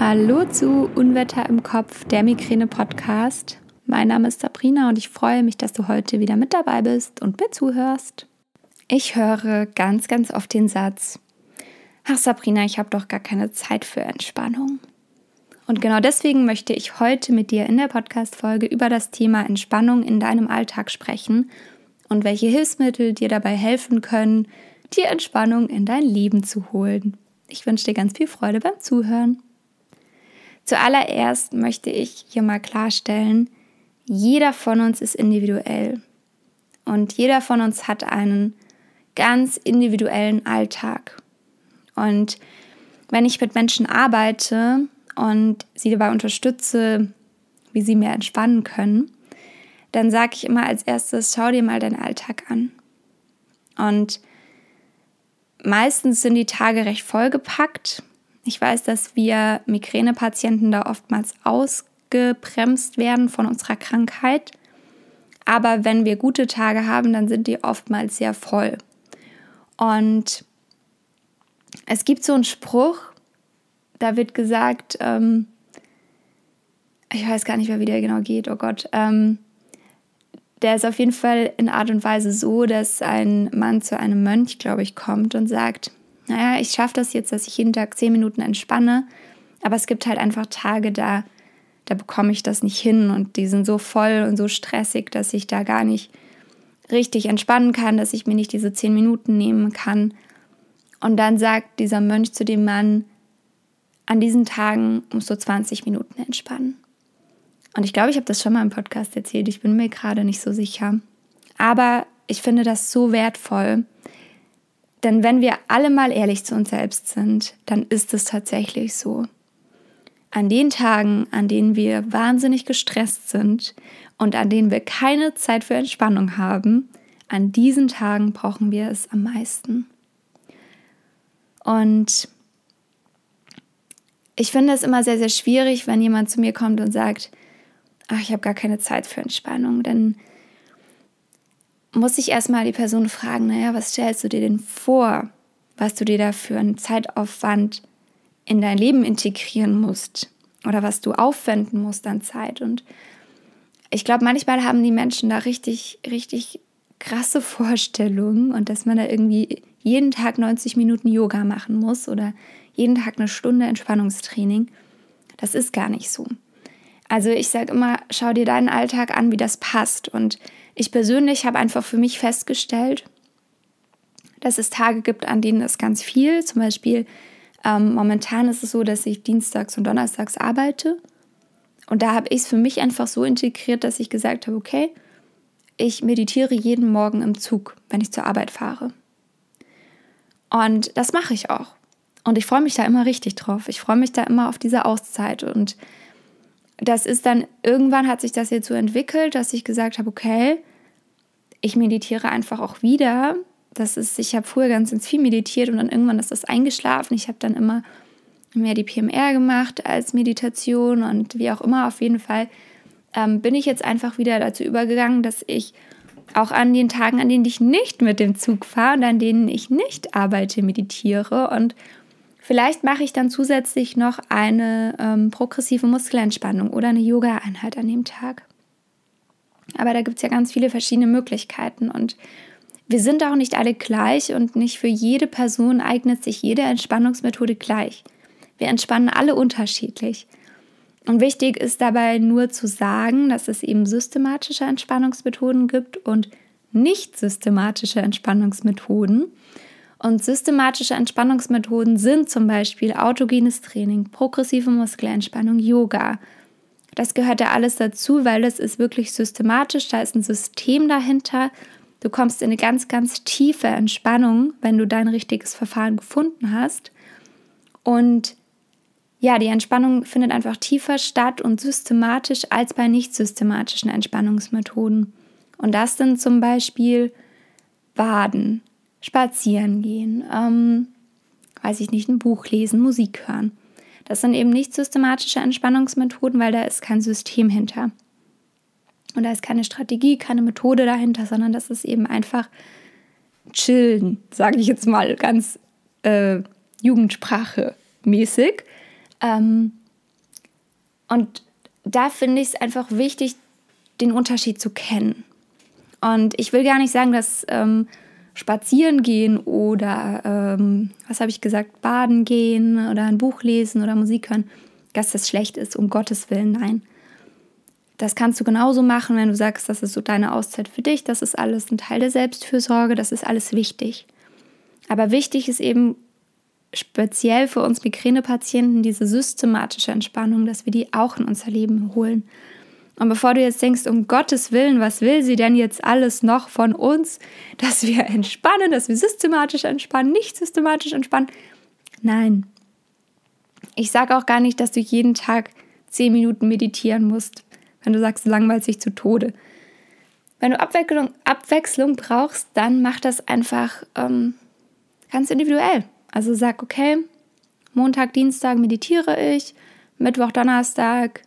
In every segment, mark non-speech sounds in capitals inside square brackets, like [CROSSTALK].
Hallo zu Unwetter im Kopf, der Migräne-Podcast. Mein Name ist Sabrina und ich freue mich, dass du heute wieder mit dabei bist und mir zuhörst. Ich höre ganz, ganz oft den Satz, ach Sabrina, ich habe doch gar keine Zeit für Entspannung. Und genau deswegen möchte ich heute mit dir in der Podcast-Folge über das Thema Entspannung in deinem Alltag sprechen und welche Hilfsmittel dir dabei helfen können, die Entspannung in dein Leben zu holen. Ich wünsche dir ganz viel Freude beim Zuhören. Zuallererst möchte ich hier mal klarstellen, jeder von uns ist individuell und jeder von uns hat einen ganz individuellen Alltag. Und wenn ich mit Menschen arbeite und sie dabei unterstütze, wie sie mehr entspannen können, dann sage ich immer als erstes, schau dir mal deinen Alltag an. Und meistens sind die Tage recht vollgepackt ich weiß, dass wir Migränepatienten da oftmals ausgebremst werden von unserer Krankheit. Aber wenn wir gute Tage haben, dann sind die oftmals sehr voll. Und es gibt so einen Spruch, da wird gesagt, ähm, ich weiß gar nicht mehr, wie der genau geht, oh Gott. Ähm, der ist auf jeden Fall in Art und Weise so, dass ein Mann zu einem Mönch, glaube ich, kommt und sagt, naja, ich schaffe das jetzt, dass ich jeden Tag zehn Minuten entspanne, aber es gibt halt einfach Tage, da, da bekomme ich das nicht hin und die sind so voll und so stressig, dass ich da gar nicht richtig entspannen kann, dass ich mir nicht diese zehn Minuten nehmen kann. Und dann sagt dieser Mönch zu dem Mann, an diesen Tagen musst du 20 Minuten entspannen. Und ich glaube, ich habe das schon mal im Podcast erzählt, ich bin mir gerade nicht so sicher. Aber ich finde das so wertvoll, denn wenn wir alle mal ehrlich zu uns selbst sind, dann ist es tatsächlich so. An den Tagen, an denen wir wahnsinnig gestresst sind und an denen wir keine Zeit für Entspannung haben, an diesen Tagen brauchen wir es am meisten. Und ich finde es immer sehr, sehr schwierig, wenn jemand zu mir kommt und sagt, ach, ich habe gar keine Zeit für Entspannung, denn muss ich erstmal die Person fragen, naja, was stellst du dir denn vor, was du dir da für einen Zeitaufwand in dein Leben integrieren musst oder was du aufwenden musst an Zeit. Und ich glaube, manchmal haben die Menschen da richtig, richtig krasse [LAUGHS] Vorstellungen und dass man da irgendwie jeden Tag 90 Minuten Yoga machen muss oder jeden Tag eine Stunde Entspannungstraining. Das ist gar nicht so. Also ich sage immer, schau dir deinen Alltag an, wie das passt. Und ich persönlich habe einfach für mich festgestellt, dass es Tage gibt, an denen es ganz viel, zum Beispiel ähm, momentan ist es so, dass ich dienstags und donnerstags arbeite. Und da habe ich es für mich einfach so integriert, dass ich gesagt habe, okay, ich meditiere jeden Morgen im Zug, wenn ich zur Arbeit fahre. Und das mache ich auch. Und ich freue mich da immer richtig drauf. Ich freue mich da immer auf diese Auszeit. Und das ist dann, irgendwann hat sich das jetzt so entwickelt, dass ich gesagt habe, okay, ich meditiere einfach auch wieder. Das ist, ich habe früher ganz, ganz viel meditiert und dann irgendwann ist das eingeschlafen. Ich habe dann immer mehr die PMR gemacht als Meditation und wie auch immer. Auf jeden Fall ähm, bin ich jetzt einfach wieder dazu übergegangen, dass ich auch an den Tagen, an denen ich nicht mit dem Zug fahre und an denen ich nicht arbeite, meditiere. Und vielleicht mache ich dann zusätzlich noch eine ähm, progressive Muskelentspannung oder eine Yoga-Einheit an dem Tag. Aber da gibt es ja ganz viele verschiedene Möglichkeiten und wir sind auch nicht alle gleich und nicht für jede Person eignet sich jede Entspannungsmethode gleich. Wir entspannen alle unterschiedlich. Und wichtig ist dabei nur zu sagen, dass es eben systematische Entspannungsmethoden gibt und nicht systematische Entspannungsmethoden. Und systematische Entspannungsmethoden sind zum Beispiel autogenes Training, progressive Muskelentspannung, Yoga, das gehört ja alles dazu, weil das ist wirklich systematisch, da ist ein System dahinter. Du kommst in eine ganz, ganz tiefe Entspannung, wenn du dein richtiges Verfahren gefunden hast. Und ja, die Entspannung findet einfach tiefer statt und systematisch als bei nicht systematischen Entspannungsmethoden. Und das sind zum Beispiel Baden, Spazieren gehen, ähm, weiß ich nicht, ein Buch lesen, Musik hören. Das sind eben nicht systematische Entspannungsmethoden, weil da ist kein System hinter. Und da ist keine Strategie, keine Methode dahinter, sondern das ist eben einfach chillen, sage ich jetzt mal ganz äh, Jugendsprache mäßig. Ähm, Und da finde ich es einfach wichtig, den Unterschied zu kennen. Und ich will gar nicht sagen, dass ähm, spazieren gehen oder, ähm, was habe ich gesagt, baden gehen oder ein Buch lesen oder Musik hören, dass das schlecht ist, um Gottes Willen, nein. Das kannst du genauso machen, wenn du sagst, das ist so deine Auszeit für dich, das ist alles ein Teil der Selbstfürsorge, das ist alles wichtig. Aber wichtig ist eben speziell für uns Migränepatienten diese systematische Entspannung, dass wir die auch in unser Leben holen. Und bevor du jetzt denkst, um Gottes Willen, was will sie denn jetzt alles noch von uns, dass wir entspannen, dass wir systematisch entspannen, nicht systematisch entspannen? Nein. Ich sage auch gar nicht, dass du jeden Tag zehn Minuten meditieren musst, wenn du sagst, langweilt sich zu Tode. Wenn du Abwechslung, Abwechslung brauchst, dann mach das einfach ähm, ganz individuell. Also sag, okay, Montag, Dienstag meditiere ich, Mittwoch, Donnerstag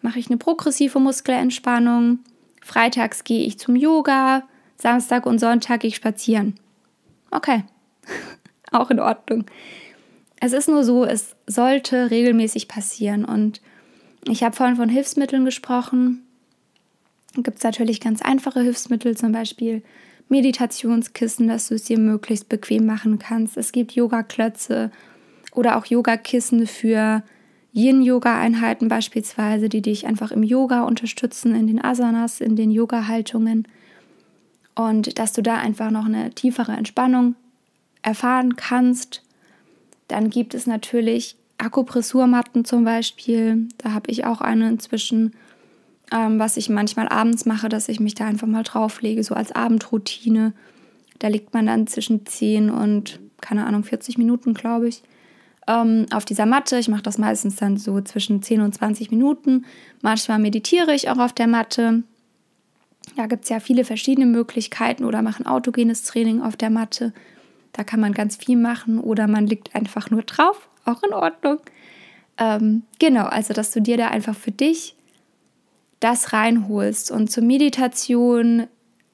mache ich eine progressive Muskelentspannung. Freitags gehe ich zum Yoga. Samstag und Sonntag gehe ich spazieren. Okay, [LAUGHS] auch in Ordnung. Es ist nur so, es sollte regelmäßig passieren. Und ich habe vorhin von Hilfsmitteln gesprochen. Gibt es natürlich ganz einfache Hilfsmittel, zum Beispiel Meditationskissen, dass du es dir möglichst bequem machen kannst. Es gibt Yoga-Klötze oder auch Yogakissen für Yin-Yoga-Einheiten beispielsweise, die dich einfach im Yoga unterstützen, in den Asanas, in den Yoga-Haltungen. Und dass du da einfach noch eine tiefere Entspannung erfahren kannst. Dann gibt es natürlich Akupressurmatten zum Beispiel. Da habe ich auch eine inzwischen, ähm, was ich manchmal abends mache, dass ich mich da einfach mal drauflege, so als Abendroutine. Da liegt man dann zwischen 10 und, keine Ahnung, 40 Minuten, glaube ich ähm, auf dieser Matte. Ich mache das meistens dann so zwischen 10 und 20 Minuten. Manchmal meditiere ich auch auf der Matte. Da gibt es ja viele verschiedene Möglichkeiten oder mache ein autogenes Training auf der Matte. Da kann man ganz viel machen oder man liegt einfach nur drauf, auch in Ordnung. Ähm, genau, also dass du dir da einfach für dich das reinholst und zur Meditation,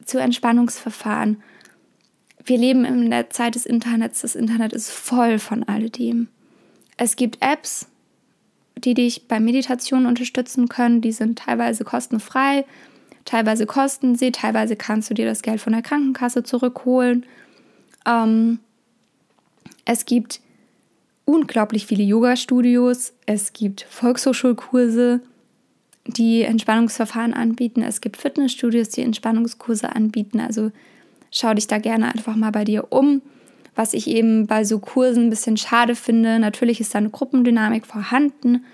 zu Entspannungsverfahren. Wir leben in der Zeit des Internets. Das Internet ist voll von alledem. Es gibt Apps, die dich bei Meditation unterstützen können. Die sind teilweise kostenfrei, teilweise kosten sie, teilweise kannst du dir das Geld von der Krankenkasse zurückholen. Ähm, es gibt unglaublich viele Yoga-Studios, es gibt Volkshochschulkurse, die Entspannungsverfahren anbieten, es gibt Fitnessstudios, die Entspannungskurse anbieten. Also schau dich da gerne einfach mal bei dir um was ich eben bei so Kursen ein bisschen schade finde. Natürlich ist da eine Gruppendynamik vorhanden,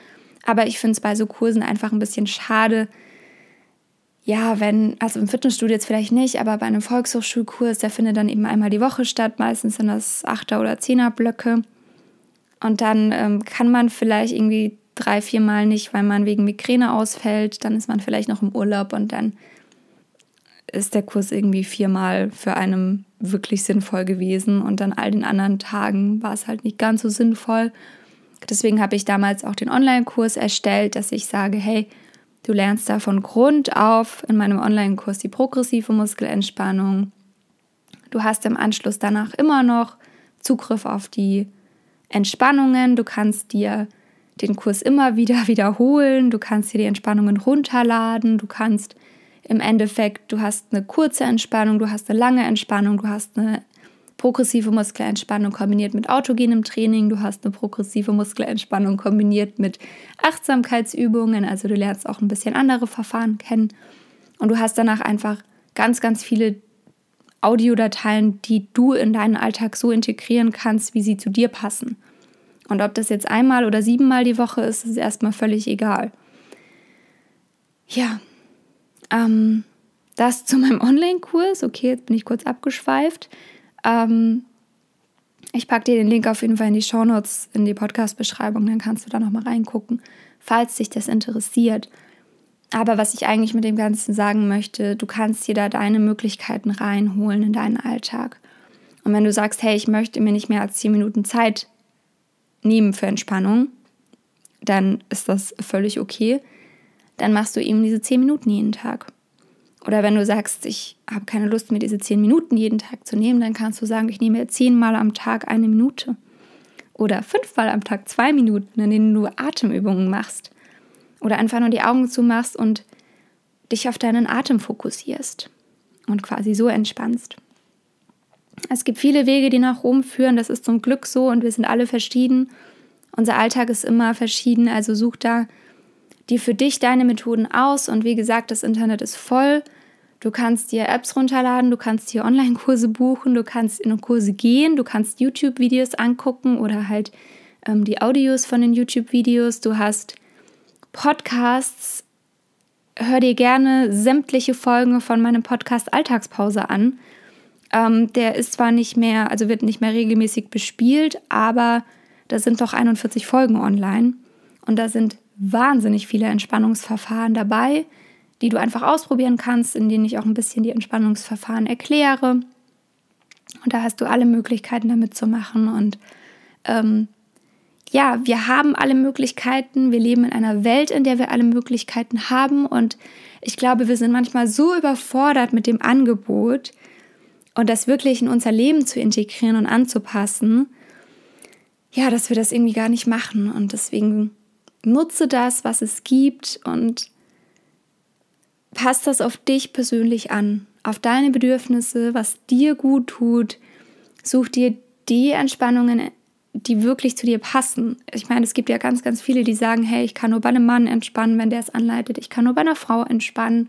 aber ich finde es bei so Kursen einfach ein bisschen schade. Ja, wenn, also im Fitnessstudio jetzt vielleicht nicht, aber bei einem Volkshochschulkurs, der findet dann eben einmal die Woche statt. Meistens sind das Achter- oder Zehnerblöcke. Und dann ähm, kann man vielleicht irgendwie drei, vier Mal nicht, weil man wegen Migräne ausfällt. Dann ist man vielleicht noch im Urlaub und dann ist der Kurs irgendwie viermal für einen wirklich sinnvoll gewesen und an all den anderen Tagen war es halt nicht ganz so sinnvoll. Deswegen habe ich damals auch den Online-Kurs erstellt, dass ich sage, hey, du lernst da von Grund auf in meinem Online-Kurs die progressive Muskelentspannung. Du hast im Anschluss danach immer noch Zugriff auf die Entspannungen. Du kannst dir den Kurs immer wieder [LAUGHS] wiederholen. Du kannst dir die Entspannungen runterladen. Du kannst im Endeffekt, du hast eine kurze Entspannung, du hast eine lange Entspannung, du hast eine progressive Muskelentspannung kombiniert mit autogenem Training, du hast eine progressive Muskelentspannung kombiniert mit Achtsamkeitsübungen, also du lernst auch ein bisschen andere Verfahren kennen und du hast danach einfach ganz, ganz viele Audiodateien, die du in deinen Alltag so integrieren kannst, wie sie zu dir passen. Und ob das jetzt einmal oder siebenmal die Woche ist, ist erstmal völlig egal. Ja, ähm, das zu meinem [LAUGHS] Online-Kurs. Okay, jetzt bin ich kurz abgeschweift. Ähm, ich packe dir den Link auf jeden Fall in die Shownotes, in die Podcast-Beschreibung, dann kannst du da nochmal reingucken, falls dich das interessiert. Aber was ich eigentlich mit dem Ganzen sagen möchte, du kannst dir da deine Möglichkeiten reinholen in deinen Alltag. Und wenn du sagst, hey, ich möchte mir nicht mehr als 10 Minuten Zeit nehmen für Entspannung, dann ist das völlig okay dann machst du eben diese zehn Minuten jeden Tag. Oder wenn du sagst, ich habe keine Lust, mir diese zehn Minuten jeden Tag zu nehmen, dann kannst du sagen, ich nehme zehnmal am Tag eine Minute. Oder fünfmal am Tag zwei Minuten, in denen du Atemübungen machst. oder einfach nur die Augen zumachst und dich auf deinen Atem fokussierst und quasi so entspannst. Es gibt viele Wege, die nach Rom führen, das ist zum Glück so und wir sind alle verschieden. Unser Alltag ist immer verschieden, also such da die für dich deine Methoden aus und wie gesagt, das Internet ist voll. Du kannst dir Apps runterladen, du kannst dir Online-Kurse buchen, du kannst in Kurse gehen, du kannst YouTube-Videos angucken oder halt ähm, die Audios von den YouTube-Videos. Du hast Podcasts. Hör dir gerne sämtliche Folgen von meinem Podcast Alltagspause an. Ähm, der ist zwar nicht mehr, also wird nicht mehr regelmäßig bespielt, aber da sind doch 41 Folgen online. Und da sind wahnsinnig viele Entspannungsverfahren dabei, die du einfach ausprobieren kannst, in denen ich auch ein bisschen die Entspannungsverfahren erkläre. Und da hast du alle Möglichkeiten damit zu machen. Und ähm, ja, wir haben alle Möglichkeiten. Wir leben in einer Welt, in der wir alle Möglichkeiten haben. Und ich glaube, wir sind manchmal so überfordert mit dem Angebot und das wirklich in unser Leben zu integrieren und anzupassen, ja, dass wir das irgendwie gar nicht machen. Und deswegen nutze das, was es gibt und passt das auf dich persönlich an, auf deine Bedürfnisse, was dir gut tut. Such dir die Entspannungen die wirklich zu dir passen. Ich meine, es gibt ja ganz, ganz viele, die sagen, hey, ich kann nur bei einem Mann entspannen, wenn der es anleitet. Ich kann nur bei einer Frau entspannen.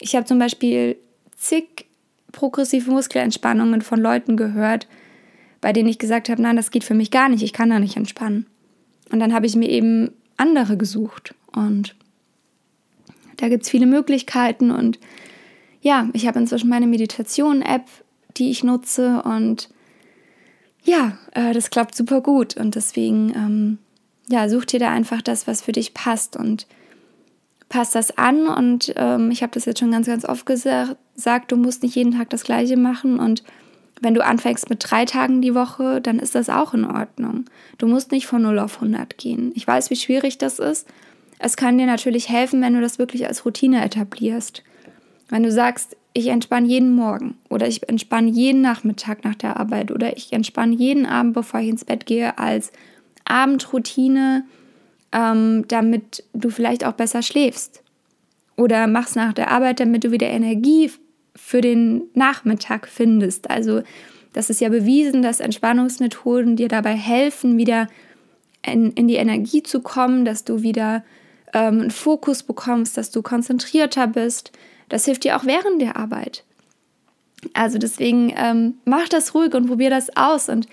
Ich habe zum Beispiel zig progressive Muskelentspannungen von Leuten gehört, bei denen ich gesagt habe, nein, das geht für mich gar nicht, ich kann da nicht entspannen. Und dann habe ich mir eben andere gesucht. Und da gibt es viele Möglichkeiten. Und ja, ich habe inzwischen meine Meditation-App, die ich nutze und ja, äh, das klappt super gut und deswegen, ähm, ja, such dir da einfach das, was für dich passt und passt das an und ähm, ich habe das jetzt schon ganz, ganz oft gesagt, du musst nicht jeden Tag das gleiche machen und wenn du anfängst mit drei Tagen die Woche, dann ist das auch in Ordnung. Du musst nicht von 0 auf 100 gehen. Ich weiß, wie schwierig das ist. Es kann dir natürlich helfen, wenn du das wirklich als Routine etablierst. Wenn du sagst, ich entspanne jeden Morgen oder ich entspanne jeden Nachmittag nach der Arbeit oder ich entspanne jeden Abend, bevor ich ins Bett gehe, als Abendroutine, ähm, damit du vielleicht auch besser schläfst. Oder mach's nach der Arbeit, damit du wieder Energie für den Nachmittag findest. Also das ist ja bewiesen, dass Entspannungsmethoden dir dabei helfen, wieder in, in die Energie zu kommen, dass du wieder ähm, einen Fokus bekommst, dass du konzentrierter bist, das hilft dir auch während der Arbeit. Also deswegen ähm, mach das ruhig und probier das aus und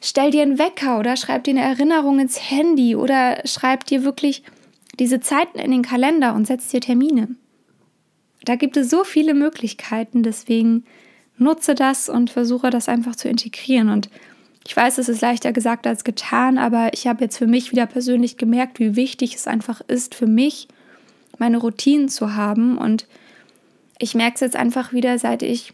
stell dir einen Wecker oder schreib dir eine Erinnerung ins Handy oder schreib dir wirklich diese Zeiten in den Kalender und setz dir Termine. Da gibt es so viele Möglichkeiten, deswegen nutze das und versuche das einfach zu integrieren. Und ich weiß, es ist leichter gesagt als getan, aber ich habe jetzt für mich wieder persönlich gemerkt, wie wichtig es einfach ist, für mich meine Routinen zu haben und ich merke es jetzt einfach wieder, seit ich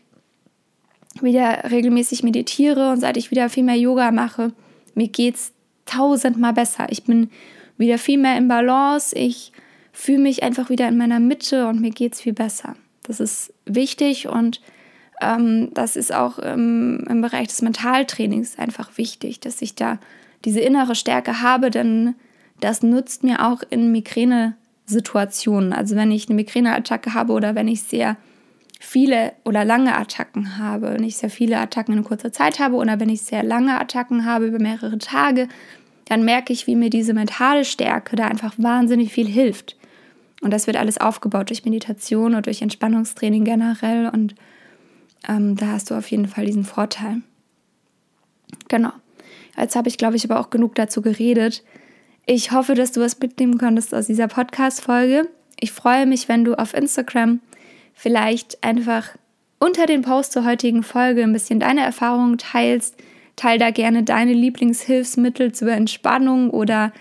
wieder regelmäßig meditiere und seit ich wieder viel mehr Yoga mache, mir geht es tausendmal besser. Ich bin wieder viel mehr in Balance. Ich fühle mich einfach wieder in meiner Mitte und mir geht es viel besser. Das ist wichtig und ähm, das ist auch im, im Bereich des Mentaltrainings einfach wichtig, dass ich da diese innere Stärke habe, denn das nützt mir auch in Migräne Situationen. Also wenn ich eine Migräneattacke habe oder wenn ich sehr viele oder lange Attacken habe, wenn ich sehr viele Attacken in kurzer Zeit habe oder wenn ich sehr lange Attacken habe über mehrere Tage, dann merke ich, wie mir diese mentale Stärke da einfach wahnsinnig viel hilft. Und das wird alles aufgebaut durch Meditation und durch Entspannungstraining generell. Und ähm, da hast du auf jeden Fall diesen Vorteil. Genau. Jetzt habe ich, glaube ich, aber auch genug dazu geredet. Ich hoffe, dass du was mitnehmen konntest aus dieser Podcast-Folge. Ich freue mich, wenn du auf Instagram vielleicht einfach unter den Post zur heutigen Folge ein bisschen deine Erfahrungen teilst. Teil da gerne deine Lieblingshilfsmittel zur Entspannung oder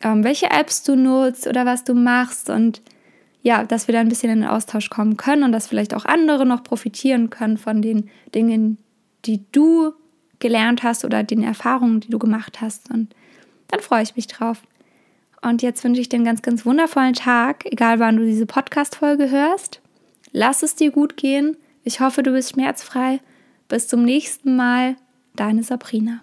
ähm, welche Apps du nutzt oder was du machst und ja, dass wir da ein bisschen in den Austausch kommen können und dass vielleicht auch andere noch profitieren können von den Dingen, die du gelernt hast oder den Erfahrungen, die du gemacht hast. Und dann freue ich mich drauf. Und jetzt wünsche ich dir einen ganz, ganz wundervollen Tag, egal wann du diese Podcast-Folge hörst. Lass es dir gut gehen. Ich hoffe, du bist schmerzfrei. Bis zum nächsten Mal. Deine Sabrina.